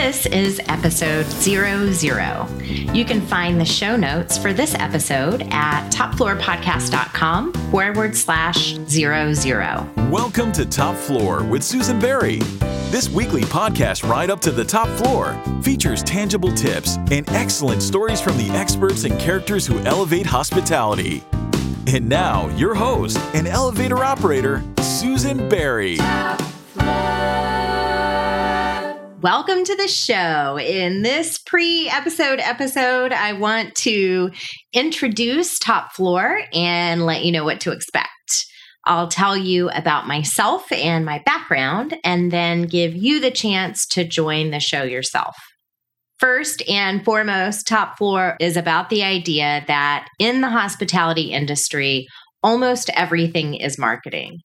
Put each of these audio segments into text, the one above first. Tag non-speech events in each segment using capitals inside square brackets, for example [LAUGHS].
This is episode 00. You can find the show notes for this episode at topfloorpodcast.com forward slash 00. Welcome to Top Floor with Susan Berry. This weekly podcast ride up to the top floor features tangible tips and excellent stories from the experts and characters who elevate hospitality. And now, your host and elevator operator, Susan Berry. Welcome to the show. In this pre episode episode, I want to introduce Top Floor and let you know what to expect. I'll tell you about myself and my background, and then give you the chance to join the show yourself. First and foremost, Top Floor is about the idea that in the hospitality industry, almost everything is marketing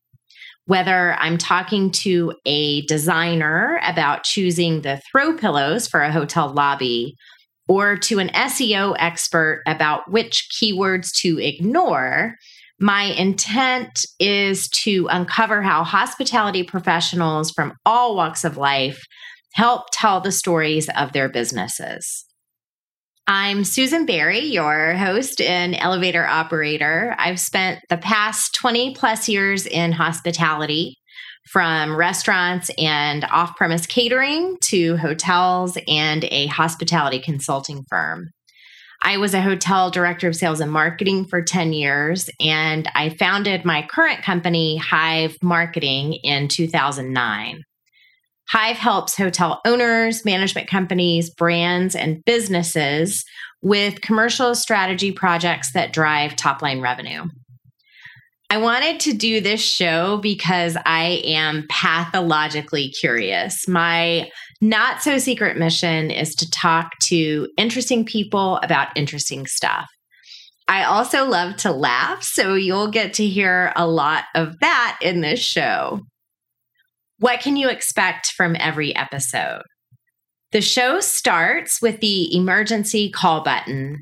whether I'm talking to a designer about choosing the throw pillows for a hotel lobby or to an SEO expert about which keywords to ignore, my intent is to uncover how hospitality professionals from all walks of life help tell the stories of their businesses. I'm Susan Berry, your host and elevator operator. I've spent the past 20 plus years in hospitality, from restaurants and off premise catering to hotels and a hospitality consulting firm. I was a hotel director of sales and marketing for 10 years, and I founded my current company, Hive Marketing, in 2009. Hive helps hotel owners, management companies, brands, and businesses with commercial strategy projects that drive top line revenue. I wanted to do this show because I am pathologically curious. My not so secret mission is to talk to interesting people about interesting stuff. I also love to laugh, so you'll get to hear a lot of that in this show. What can you expect from every episode? The show starts with the emergency call button.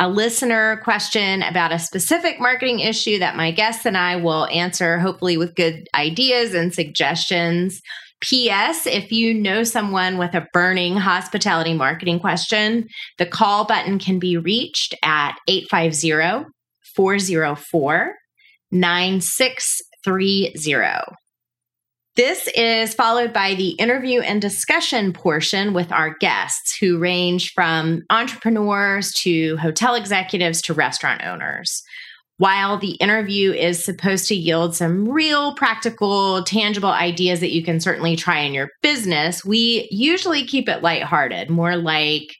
A listener question about a specific marketing issue that my guests and I will answer, hopefully with good ideas and suggestions. P.S. If you know someone with a burning hospitality marketing question, the call button can be reached at 850 404 9630. This is followed by the interview and discussion portion with our guests, who range from entrepreneurs to hotel executives to restaurant owners. While the interview is supposed to yield some real practical, tangible ideas that you can certainly try in your business, we usually keep it lighthearted, more like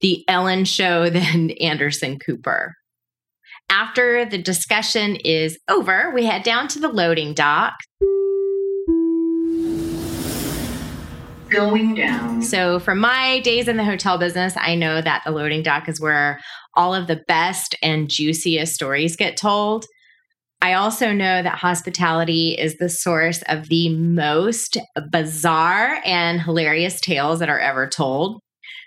the Ellen show [LAUGHS] than Anderson Cooper. After the discussion is over, we head down to the loading dock. Going down. So, from my days in the hotel business, I know that the loading dock is where all of the best and juiciest stories get told. I also know that hospitality is the source of the most bizarre and hilarious tales that are ever told.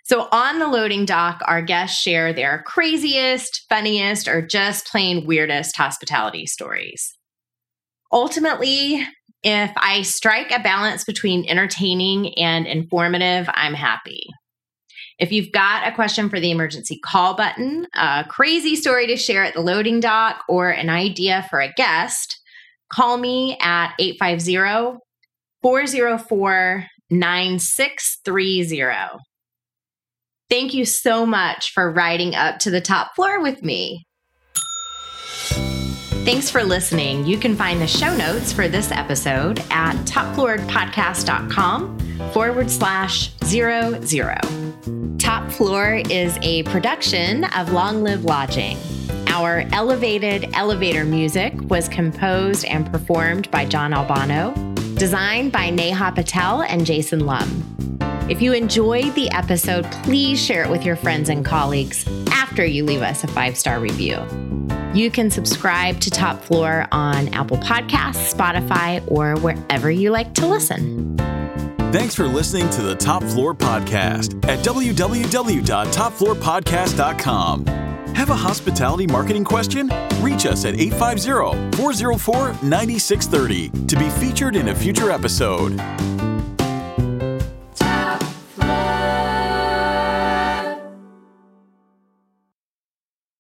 So on the loading dock, our guests share their craziest, funniest, or just plain weirdest hospitality stories. Ultimately, if I strike a balance between entertaining and informative, I'm happy. If you've got a question for the emergency call button, a crazy story to share at the loading dock, or an idea for a guest, call me at 850 404 9630. Thank you so much for riding up to the top floor with me. Thanks for listening. You can find the show notes for this episode at topfloorpodcast.com forward slash zero zero. Top Floor is a production of Long Live Lodging. Our elevated elevator music was composed and performed by John Albano, designed by Neha Patel and Jason Lum. If you enjoyed the episode, please share it with your friends and colleagues after you leave us a five star review. You can subscribe to Top Floor on Apple Podcasts, Spotify, or wherever you like to listen. Thanks for listening to the Top Floor Podcast at www.topfloorpodcast.com. Have a hospitality marketing question? Reach us at 850 404 9630 to be featured in a future episode.